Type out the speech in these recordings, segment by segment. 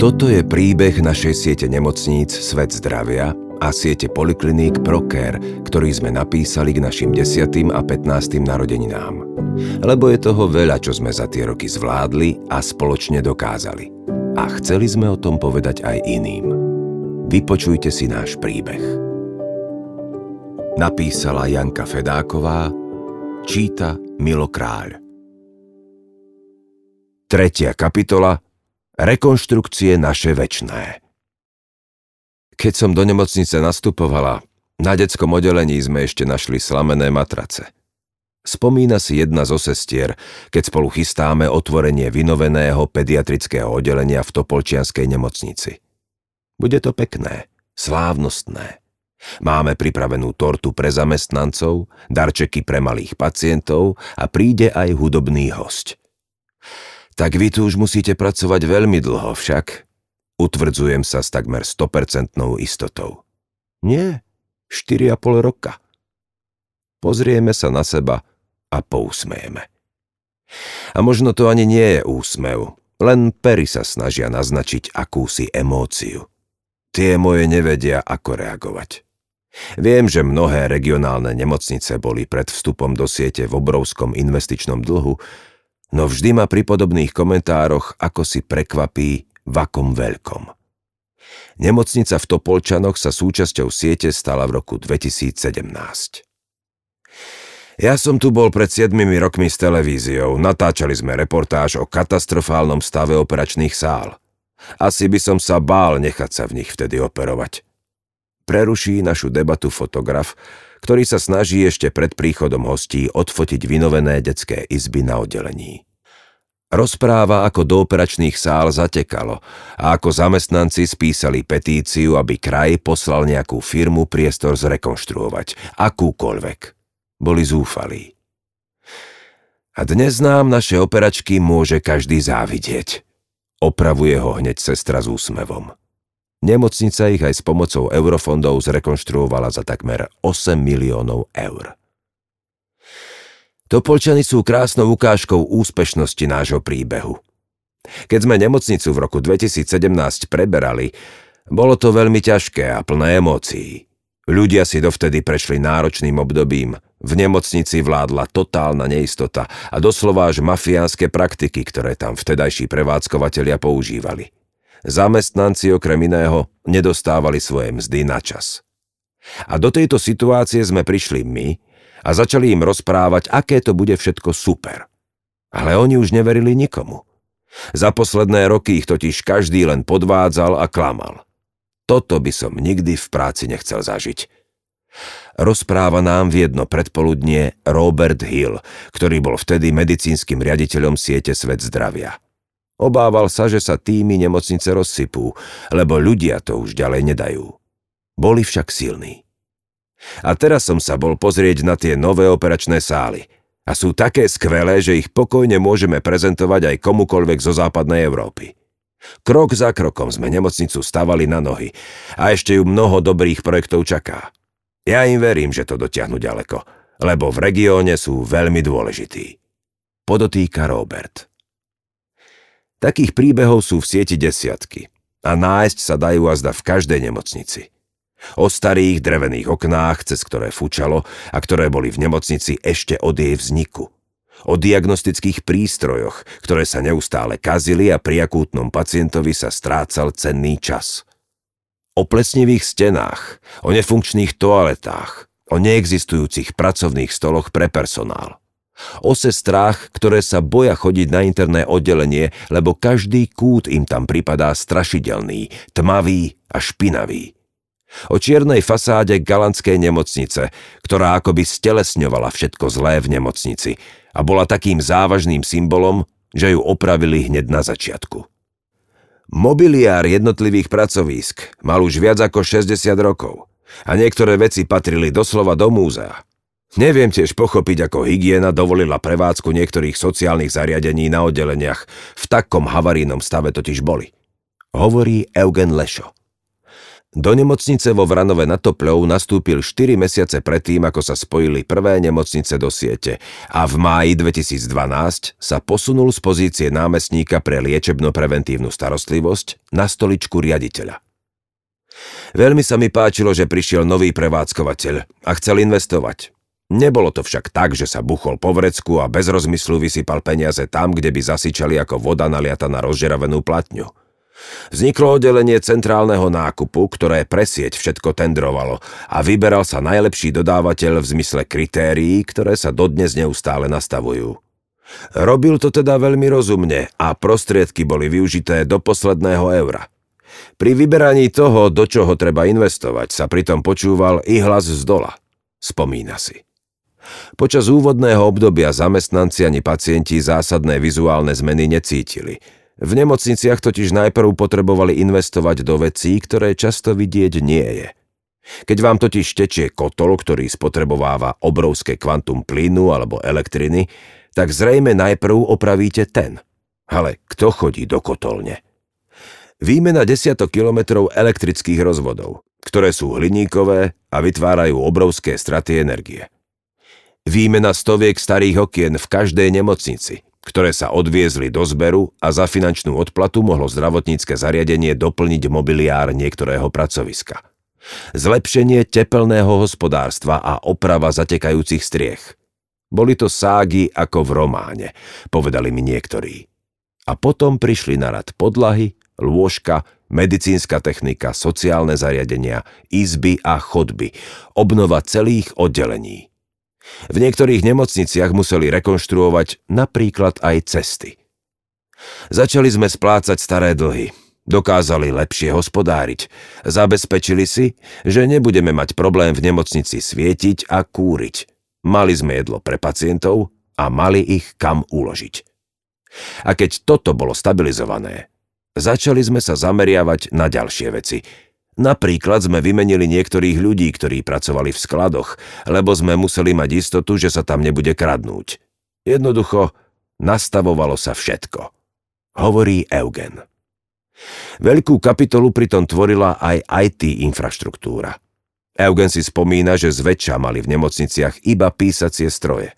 Toto je príbeh našej siete nemocníc Svet zdravia a siete polikliník Proker, ktorý sme napísali k našim 10. a 15. narodeninám. Lebo je toho veľa, čo sme za tie roky zvládli a spoločne dokázali. A chceli sme o tom povedať aj iným. Vypočujte si náš príbeh. Napísala Janka Fedáková, číta Milo Kráľ. Tretia kapitola Rekonštrukcie naše večné. Keď som do nemocnice nastupovala, na detskom oddelení sme ešte našli slamené matrace. Spomína si jedna zo sestier, keď spolu chystáme otvorenie vynoveného pediatrického oddelenia v Topolčianskej nemocnici. Bude to pekné, slávnostné. Máme pripravenú tortu pre zamestnancov, darčeky pre malých pacientov a príde aj hudobný host. Tak vy tu už musíte pracovať veľmi dlho však. Utvrdzujem sa s takmer 100% istotou. Nie, 4,5 roka. Pozrieme sa na seba a pousmejeme. A možno to ani nie je úsmev, len pery sa snažia naznačiť akúsi emóciu. Tie moje nevedia, ako reagovať. Viem, že mnohé regionálne nemocnice boli pred vstupom do siete v obrovskom investičnom dlhu, no vždy ma pri podobných komentároch ako si prekvapí, v akom veľkom. Nemocnica v Topolčanoch sa súčasťou siete stala v roku 2017. Ja som tu bol pred 7 rokmi s televíziou, natáčali sme reportáž o katastrofálnom stave operačných sál. Asi by som sa bál nechať sa v nich vtedy operovať. Preruší našu debatu fotograf, ktorý sa snaží ešte pred príchodom hostí odfotiť vynovené detské izby na oddelení. Rozpráva, ako do operačných sál zatekalo a ako zamestnanci spísali petíciu, aby kraj poslal nejakú firmu priestor zrekonštruovať, akúkoľvek. Boli zúfalí. A dnes nám naše operačky môže každý závidieť. Opravuje ho hneď sestra s úsmevom. Nemocnica ich aj s pomocou eurofondov zrekonštruovala za takmer 8 miliónov eur. Topolčany sú krásnou ukážkou úspešnosti nášho príbehu. Keď sme nemocnicu v roku 2017 preberali, bolo to veľmi ťažké a plné emócií. Ľudia si dovtedy prešli náročným obdobím, v nemocnici vládla totálna neistota a doslova až mafiánske praktiky, ktoré tam vtedajší prevádzkovateľia používali. Zamestnanci okrem iného nedostávali svoje mzdy na čas. A do tejto situácie sme prišli my a začali im rozprávať, aké to bude všetko super. Ale oni už neverili nikomu. Za posledné roky ich totiž každý len podvádzal a klamal. Toto by som nikdy v práci nechcel zažiť. Rozpráva nám v jedno predpoludnie Robert Hill, ktorý bol vtedy medicínskym riaditeľom siete Svet zdravia. Obával sa, že sa týmy nemocnice rozsypú, lebo ľudia to už ďalej nedajú. Boli však silní. A teraz som sa bol pozrieť na tie nové operačné sály. A sú také skvelé, že ich pokojne môžeme prezentovať aj komukoľvek zo západnej Európy. Krok za krokom sme nemocnicu stavali na nohy a ešte ju mnoho dobrých projektov čaká. Ja im verím, že to dotiahnu ďaleko, lebo v regióne sú veľmi dôležití. Podotýka Robert. Takých príbehov sú v sieti desiatky a nájsť sa dajú azda v každej nemocnici. O starých drevených oknách, cez ktoré fučalo a ktoré boli v nemocnici ešte od jej vzniku. O diagnostických prístrojoch, ktoré sa neustále kazili a pri akútnom pacientovi sa strácal cenný čas. O plesnivých stenách, o nefunkčných toaletách, o neexistujúcich pracovných stoloch pre personál. O sestrách, ktoré sa boja chodiť na interné oddelenie, lebo každý kút im tam pripadá strašidelný, tmavý a špinavý. O čiernej fasáde galantskej nemocnice, ktorá akoby stelesňovala všetko zlé v nemocnici a bola takým závažným symbolom, že ju opravili hneď na začiatku. Mobiliár jednotlivých pracovísk mal už viac ako 60 rokov a niektoré veci patrili doslova do múzea. Neviem tiež pochopiť, ako hygiena dovolila prevádzku niektorých sociálnych zariadení na oddeleniach. V takom havarínom stave totiž boli. Hovorí Eugen Lešo. Do nemocnice vo Vranove nad Topľou nastúpil 4 mesiace predtým, ako sa spojili prvé nemocnice do siete a v máji 2012 sa posunul z pozície námestníka pre liečebno-preventívnu starostlivosť na stoličku riaditeľa. Veľmi sa mi páčilo, že prišiel nový prevádzkovateľ a chcel investovať. Nebolo to však tak, že sa buchol po vrecku a bez rozmyslu vysypal peniaze tam, kde by zasičali ako voda naliata na rozžeravenú platňu. Vzniklo oddelenie centrálneho nákupu, ktoré presieť všetko tendrovalo a vyberal sa najlepší dodávateľ v zmysle kritérií, ktoré sa dodnes neustále nastavujú. Robil to teda veľmi rozumne a prostriedky boli využité do posledného eura. Pri vyberaní toho, do čoho treba investovať, sa pritom počúval i hlas z dola. Spomína si. Počas úvodného obdobia zamestnanci ani pacienti zásadné vizuálne zmeny necítili – v nemocniciach totiž najprv potrebovali investovať do vecí, ktoré často vidieť nie je. Keď vám totiž tečie kotol, ktorý spotrebováva obrovské kvantum plynu alebo elektriny, tak zrejme najprv opravíte ten. Ale kto chodí do kotolne? Výmena desiatok kilometrov elektrických rozvodov, ktoré sú hliníkové a vytvárajú obrovské straty energie. Výmena stoviek starých okien v každej nemocnici, ktoré sa odviezli do zberu a za finančnú odplatu mohlo zdravotnícke zariadenie doplniť mobiliár niektorého pracoviska. Zlepšenie tepelného hospodárstva a oprava zatekajúcich striech. Boli to ságy ako v románe, povedali mi niektorí. A potom prišli na rad podlahy, lôžka, medicínska technika, sociálne zariadenia, izby a chodby, obnova celých oddelení. V niektorých nemocniciach museli rekonštruovať napríklad aj cesty. Začali sme splácať staré dlhy. Dokázali lepšie hospodáriť. Zabezpečili si, že nebudeme mať problém v nemocnici svietiť a kúriť. Mali sme jedlo pre pacientov a mali ich kam uložiť. A keď toto bolo stabilizované, začali sme sa zameriavať na ďalšie veci – Napríklad sme vymenili niektorých ľudí, ktorí pracovali v skladoch, lebo sme museli mať istotu, že sa tam nebude kradnúť. Jednoducho, nastavovalo sa všetko. Hovorí Eugen. Veľkú kapitolu pritom tvorila aj IT infraštruktúra. Eugen si spomína, že zväčša mali v nemocniciach iba písacie stroje.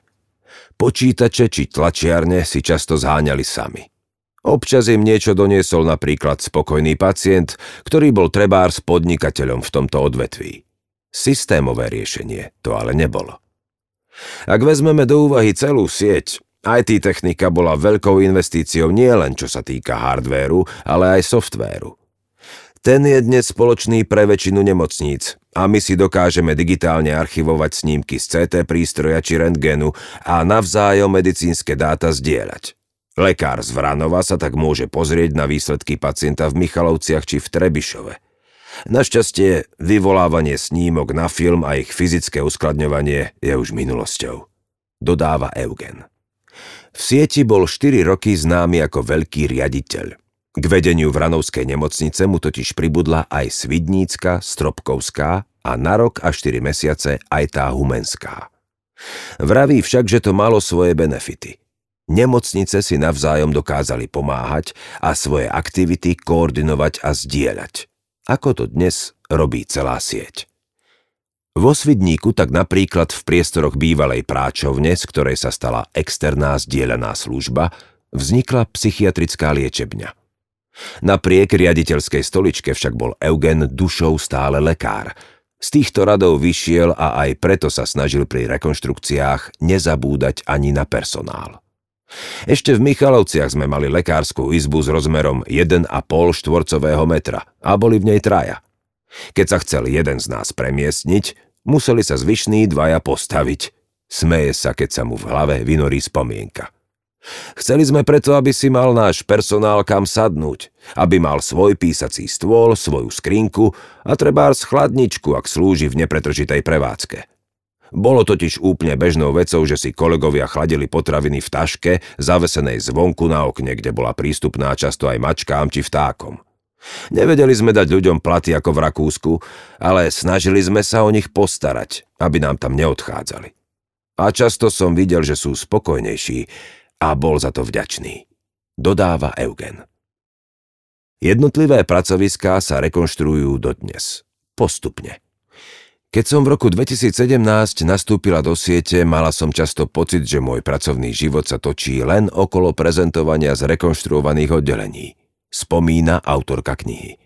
Počítače či tlačiarne si často zháňali sami. Občas im niečo doniesol napríklad spokojný pacient, ktorý bol trebár s podnikateľom v tomto odvetví. Systémové riešenie to ale nebolo. Ak vezmeme do úvahy celú sieť, IT technika bola veľkou investíciou nielen čo sa týka hardvéru, ale aj softvéru. Ten je dnes spoločný pre väčšinu nemocníc a my si dokážeme digitálne archivovať snímky z CT prístroja či rentgenu a navzájom medicínske dáta zdieľať. Lekár z Vranova sa tak môže pozrieť na výsledky pacienta v Michalovciach či v Trebišove. Našťastie, vyvolávanie snímok na film a ich fyzické uskladňovanie je už minulosťou. Dodáva Eugen. V sieti bol 4 roky známy ako veľký riaditeľ. K vedeniu Vranovskej nemocnice mu totiž pribudla aj Svidnícka, Stropkovská a na rok a 4 mesiace aj tá Humenská. Vraví však, že to malo svoje benefity. Nemocnice si navzájom dokázali pomáhať a svoje aktivity koordinovať a zdieľať, ako to dnes robí celá sieť. Vo Svidníku tak napríklad v priestoroch bývalej práčovne, z ktorej sa stala externá zdieľaná služba, vznikla psychiatrická liečebňa. Napriek riaditeľskej stoličke však bol Eugen dušou stále lekár. Z týchto radov vyšiel a aj preto sa snažil pri rekonštrukciách nezabúdať ani na personál. Ešte v Michalovciach sme mali lekárskú izbu s rozmerom 1,5 štvorcového metra a boli v nej traja. Keď sa chcel jeden z nás premiestniť, museli sa zvyšní dvaja postaviť. Smeje sa, keď sa mu v hlave vynorí spomienka. Chceli sme preto, aby si mal náš personál kam sadnúť, aby mal svoj písací stôl, svoju skrinku a trebárs chladničku, ak slúži v nepretržitej prevádzke. Bolo totiž úplne bežnou vecou, že si kolegovia chladili potraviny v taške, zavesenej zvonku na okne, kde bola prístupná často aj mačkám či vtákom. Nevedeli sme dať ľuďom platy ako v Rakúsku, ale snažili sme sa o nich postarať, aby nám tam neodchádzali. A často som videl, že sú spokojnejší a bol za to vďačný. Dodáva Eugen. Jednotlivé pracoviská sa rekonštruujú dodnes. Postupne. Keď som v roku 2017 nastúpila do siete, mala som často pocit, že môj pracovný život sa točí len okolo prezentovania z rekonštruovaných oddelení. Spomína autorka knihy.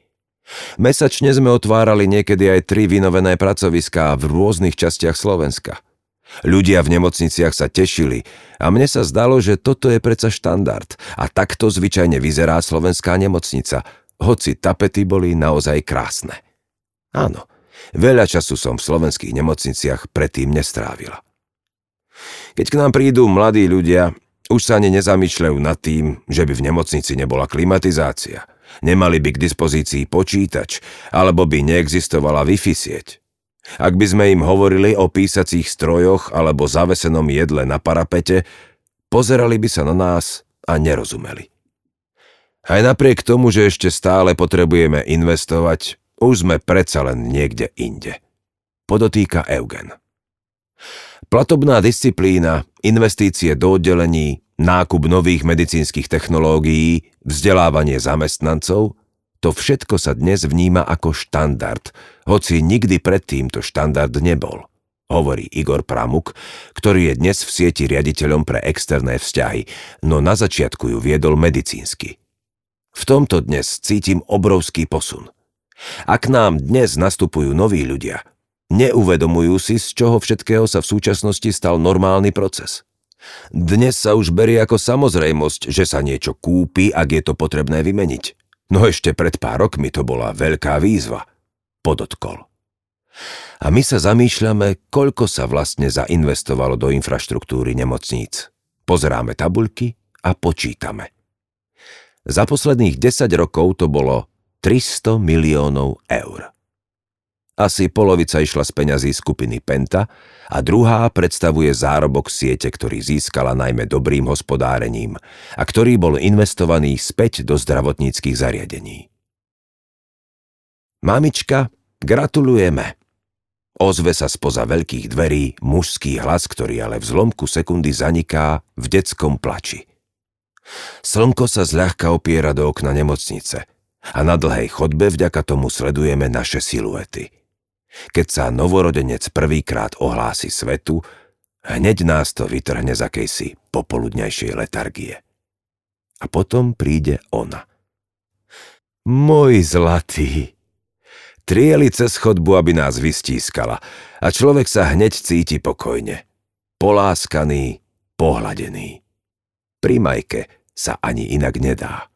Mesačne sme otvárali niekedy aj tri vynovené pracoviská v rôznych častiach Slovenska. Ľudia v nemocniciach sa tešili a mne sa zdalo, že toto je predsa štandard a takto zvyčajne vyzerá slovenská nemocnica, hoci tapety boli naozaj krásne. Áno, Veľa času som v slovenských nemocniciach predtým nestrávila. Keď k nám prídu mladí ľudia, už sa ani nezamýšľajú nad tým, že by v nemocnici nebola klimatizácia, nemali by k dispozícii počítač, alebo by neexistovala Wi-Fi sieť. Ak by sme im hovorili o písacích strojoch alebo zavesenom jedle na parapete, pozerali by sa na nás a nerozumeli. Aj napriek tomu, že ešte stále potrebujeme investovať, už sme predsa len niekde inde. Podotýka Eugen. Platobná disciplína, investície do oddelení, nákup nových medicínskych technológií, vzdelávanie zamestnancov, to všetko sa dnes vníma ako štandard, hoci nikdy predtým to štandard nebol, hovorí Igor Pramuk, ktorý je dnes v sieti riaditeľom pre externé vzťahy, no na začiatku ju viedol medicínsky. V tomto dnes cítim obrovský posun. Ak nám dnes nastupujú noví ľudia, neuvedomujú si, z čoho všetkého sa v súčasnosti stal normálny proces. Dnes sa už berie ako samozrejmosť, že sa niečo kúpi, ak je to potrebné vymeniť. No ešte pred pár rokmi to bola veľká výzva. Podotkol. A my sa zamýšľame, koľko sa vlastne zainvestovalo do infraštruktúry nemocníc. Pozeráme tabuľky a počítame. Za posledných 10 rokov to bolo 300 miliónov eur. Asi polovica išla z peňazí skupiny Penta a druhá predstavuje zárobok siete, ktorý získala najmä dobrým hospodárením a ktorý bol investovaný späť do zdravotníckých zariadení. Mamička, gratulujeme! Ozve sa spoza veľkých dverí mužský hlas, ktorý ale v zlomku sekundy zaniká v detskom plači. Slnko sa zľahka opiera do okna nemocnice – a na dlhej chodbe vďaka tomu sledujeme naše siluety. Keď sa novorodenec prvýkrát ohlási svetu, hneď nás to vytrhne z akejsi popoludňajšej letargie. A potom príde ona. Môj zlatý! Trieli cez chodbu, aby nás vystískala a človek sa hneď cíti pokojne. Poláskaný, pohladený. Pri Majke sa ani inak nedá.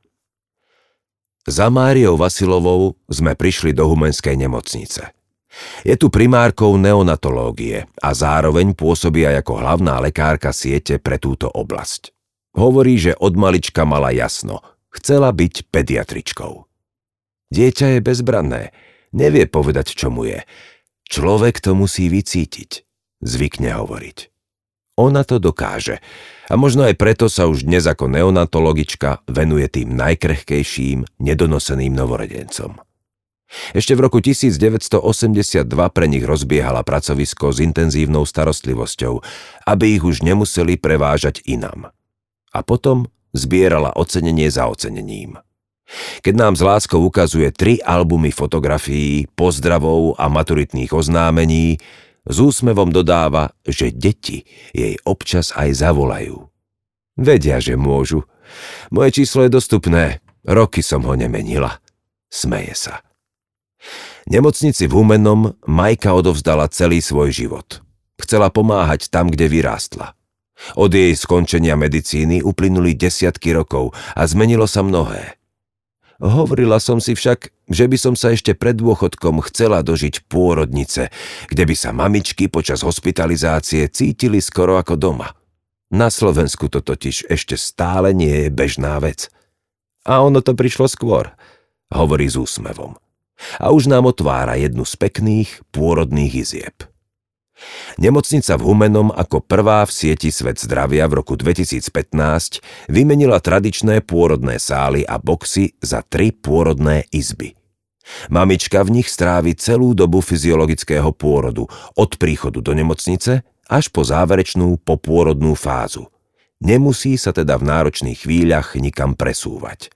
Za Máriou Vasilovou sme prišli do Humenskej nemocnice. Je tu primárkou neonatológie a zároveň pôsobí aj ako hlavná lekárka siete pre túto oblasť. Hovorí, že od malička mala jasno. Chcela byť pediatričkou. Dieťa je bezbranné. Nevie povedať, čo mu je. Človek to musí vycítiť. Zvykne hovoriť. Ona to dokáže a možno aj preto sa už dnes ako neonatologička venuje tým najkrehkejším, nedonoseným novorodencom. Ešte v roku 1982 pre nich rozbiehala pracovisko s intenzívnou starostlivosťou, aby ich už nemuseli prevážať inam. A potom zbierala ocenenie za ocenením. Keď nám s láskou ukazuje tri albumy fotografií, pozdravov a maturitných oznámení, s úsmevom dodáva, že deti jej občas aj zavolajú. Vedia, že môžu. Moje číslo je dostupné. Roky som ho nemenila. Smeje sa. Nemocnici v Humenom Majka odovzdala celý svoj život. Chcela pomáhať tam, kde vyrástla. Od jej skončenia medicíny uplynuli desiatky rokov a zmenilo sa mnohé. Hovorila som si však, že by som sa ešte pred dôchodkom chcela dožiť pôrodnice, kde by sa mamičky počas hospitalizácie cítili skoro ako doma. Na Slovensku to totiž ešte stále nie je bežná vec. A ono to prišlo skôr, hovorí s úsmevom. A už nám otvára jednu z pekných pôrodných izieb. Nemocnica v Humenom ako prvá v sieti Svet zdravia v roku 2015 vymenila tradičné pôrodné sály a boxy za tri pôrodné izby. Mamička v nich strávi celú dobu fyziologického pôrodu, od príchodu do nemocnice až po záverečnú popôrodnú fázu. Nemusí sa teda v náročných chvíľach nikam presúvať.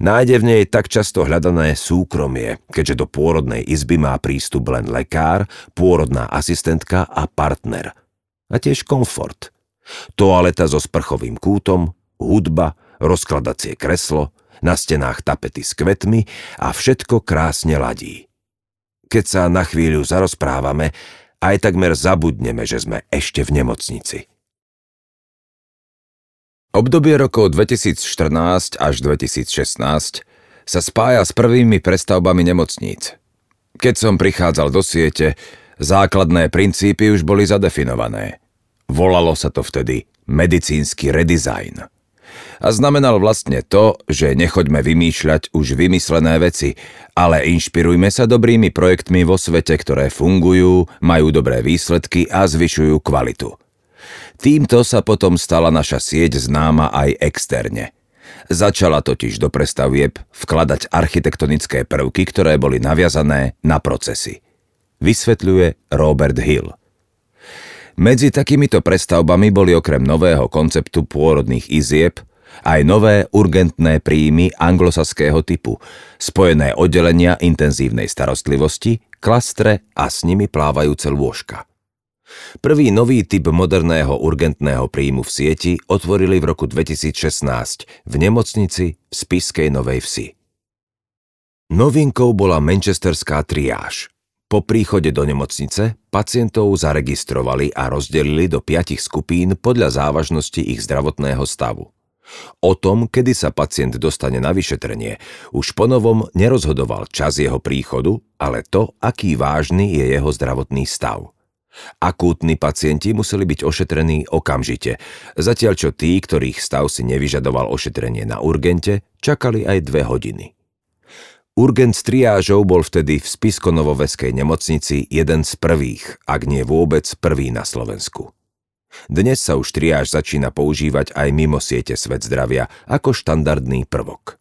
Nájde v nej tak často hľadané súkromie, keďže do pôrodnej izby má prístup len lekár, pôrodná asistentka a partner. A tiež komfort. Toaleta so sprchovým kútom, hudba, rozkladacie kreslo, na stenách tapety s kvetmi a všetko krásne ladí. Keď sa na chvíľu zarozprávame, aj takmer zabudneme, že sme ešte v nemocnici. Obdobie rokov 2014 až 2016 sa spája s prvými prestavbami nemocníc. Keď som prichádzal do siete, základné princípy už boli zadefinované. Volalo sa to vtedy medicínsky redesign. A znamenal vlastne to, že nechoďme vymýšľať už vymyslené veci, ale inšpirujme sa dobrými projektmi vo svete, ktoré fungujú, majú dobré výsledky a zvyšujú kvalitu. Týmto sa potom stala naša sieť známa aj externe. Začala totiž do prestavieb vkladať architektonické prvky, ktoré boli naviazané na procesy. Vysvetľuje Robert Hill. Medzi takýmito prestavbami boli okrem nového konceptu pôrodných izieb aj nové urgentné príjmy anglosaského typu, spojené oddelenia intenzívnej starostlivosti, klastre a s nimi plávajúce lôžka. Prvý nový typ moderného urgentného príjmu v sieti otvorili v roku 2016 v nemocnici v Spiskej Novej Vsi. Novinkou bola manchesterská triáž. Po príchode do nemocnice pacientov zaregistrovali a rozdelili do piatich skupín podľa závažnosti ich zdravotného stavu. O tom, kedy sa pacient dostane na vyšetrenie, už ponovom nerozhodoval čas jeho príchodu, ale to, aký vážny je jeho zdravotný stav. Akútni pacienti museli byť ošetrení okamžite, zatiaľ čo tí, ktorých stav si nevyžadoval ošetrenie na urgente, čakali aj dve hodiny. Urgent s triážou bol vtedy v Spiskonovoveskej nemocnici jeden z prvých, ak nie vôbec prvý na Slovensku. Dnes sa už triáž začína používať aj mimo siete Svet zdravia ako štandardný prvok.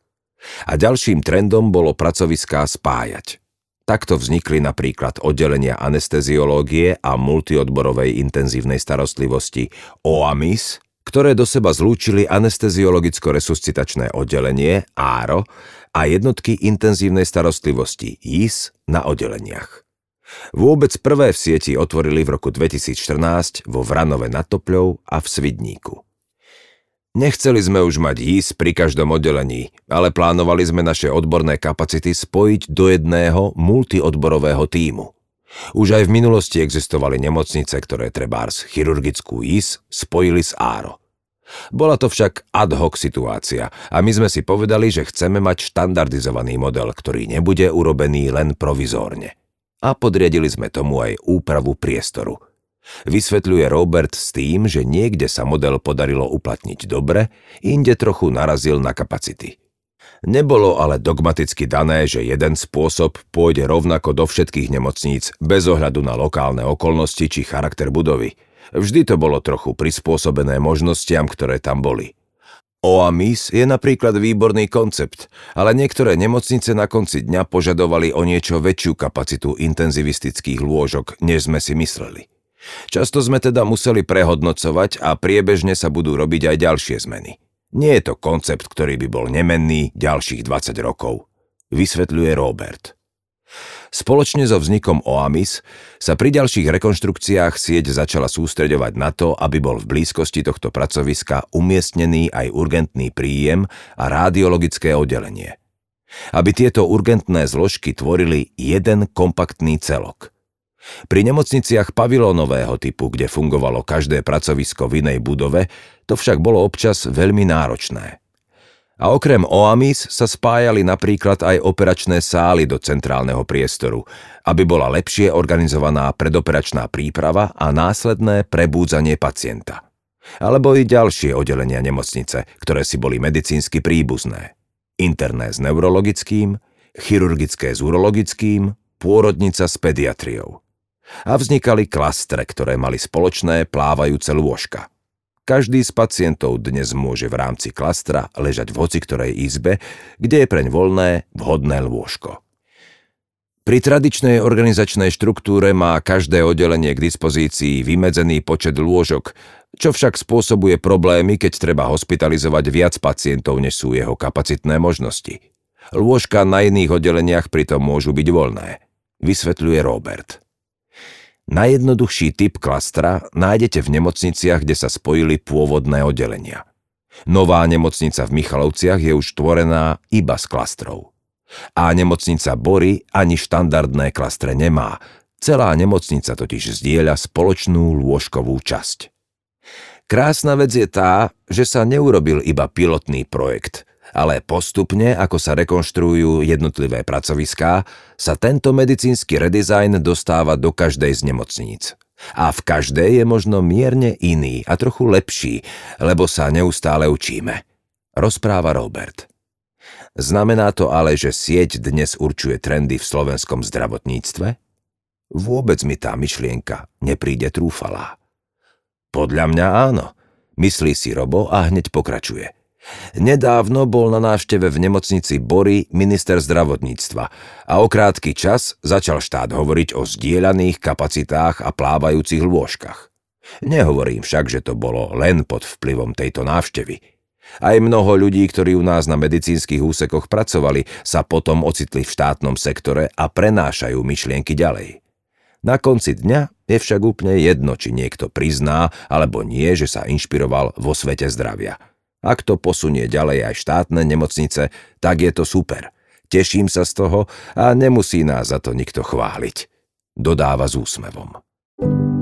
A ďalším trendom bolo pracoviská spájať – Takto vznikli napríklad oddelenia anesteziológie a multiodborovej intenzívnej starostlivosti OAMIS, ktoré do seba zlúčili anesteziologicko-resuscitačné oddelenie ARO a jednotky intenzívnej starostlivosti IS na oddeleniach. Vôbec prvé v sieti otvorili v roku 2014 vo Vranove nad Topľou a v Svidníku. Nechceli sme už mať jísť pri každom oddelení, ale plánovali sme naše odborné kapacity spojiť do jedného multiodborového týmu. Už aj v minulosti existovali nemocnice, ktoré trebárs chirurgickú IS spojili s ARO. Bola to však ad hoc situácia a my sme si povedali, že chceme mať štandardizovaný model, ktorý nebude urobený len provizórne. A podriadili sme tomu aj úpravu priestoru – Vysvetľuje Robert s tým, že niekde sa model podarilo uplatniť dobre, inde trochu narazil na kapacity. Nebolo ale dogmaticky dané, že jeden spôsob pôjde rovnako do všetkých nemocníc bez ohľadu na lokálne okolnosti či charakter budovy. Vždy to bolo trochu prispôsobené možnostiam, ktoré tam boli. OAMIS je napríklad výborný koncept, ale niektoré nemocnice na konci dňa požadovali o niečo väčšiu kapacitu intenzivistických lôžok, než sme si mysleli. Často sme teda museli prehodnocovať a priebežne sa budú robiť aj ďalšie zmeny. Nie je to koncept, ktorý by bol nemenný ďalších 20 rokov, vysvetľuje Robert. Spoločne so vznikom OAMIS sa pri ďalších rekonštrukciách sieť začala sústreďovať na to, aby bol v blízkosti tohto pracoviska umiestnený aj urgentný príjem a radiologické oddelenie. Aby tieto urgentné zložky tvorili jeden kompaktný celok – pri nemocniciach pavilónového typu, kde fungovalo každé pracovisko v inej budove, to však bolo občas veľmi náročné. A okrem OAMIS sa spájali napríklad aj operačné sály do centrálneho priestoru, aby bola lepšie organizovaná predoperačná príprava a následné prebúdzanie pacienta. Alebo i ďalšie oddelenia nemocnice, ktoré si boli medicínsky príbuzné. Interné s neurologickým, chirurgické s urologickým, pôrodnica s pediatriou a vznikali klastre, ktoré mali spoločné plávajúce lôžka. Každý z pacientov dnes môže v rámci klastra ležať v hoci ktorej izbe, kde je preň voľné, vhodné lôžko. Pri tradičnej organizačnej štruktúre má každé oddelenie k dispozícii vymedzený počet lôžok, čo však spôsobuje problémy, keď treba hospitalizovať viac pacientov, než sú jeho kapacitné možnosti. Lôžka na iných oddeleniach pritom môžu byť voľné, vysvetľuje Robert. Najjednoduchší typ klastra nájdete v nemocniciach, kde sa spojili pôvodné oddelenia. Nová nemocnica v Michalovciach je už tvorená iba z klastrov. A nemocnica Bory ani štandardné klastre nemá. Celá nemocnica totiž zdieľa spoločnú lôžkovú časť. Krásna vec je tá, že sa neurobil iba pilotný projekt, ale postupne, ako sa rekonštruujú jednotlivé pracoviská, sa tento medicínsky redizajn dostáva do každej z nemocníc. A v každej je možno mierne iný a trochu lepší, lebo sa neustále učíme. Rozpráva Robert. Znamená to ale, že sieť dnes určuje trendy v slovenskom zdravotníctve? Vôbec mi tá myšlienka nepríde trúfalá. Podľa mňa áno, myslí si Robo a hneď pokračuje. Nedávno bol na návšteve v nemocnici Bory minister zdravotníctva a o krátky čas začal štát hovoriť o zdieľaných kapacitách a plávajúcich lôžkach. Nehovorím však, že to bolo len pod vplyvom tejto návštevy – aj mnoho ľudí, ktorí u nás na medicínskych úsekoch pracovali, sa potom ocitli v štátnom sektore a prenášajú myšlienky ďalej. Na konci dňa je však úplne jedno, či niekto prizná alebo nie, že sa inšpiroval vo svete zdravia. Ak to posunie ďalej aj štátne nemocnice, tak je to super. Teším sa z toho a nemusí nás za to nikto chváliť. Dodáva s úsmevom. thank you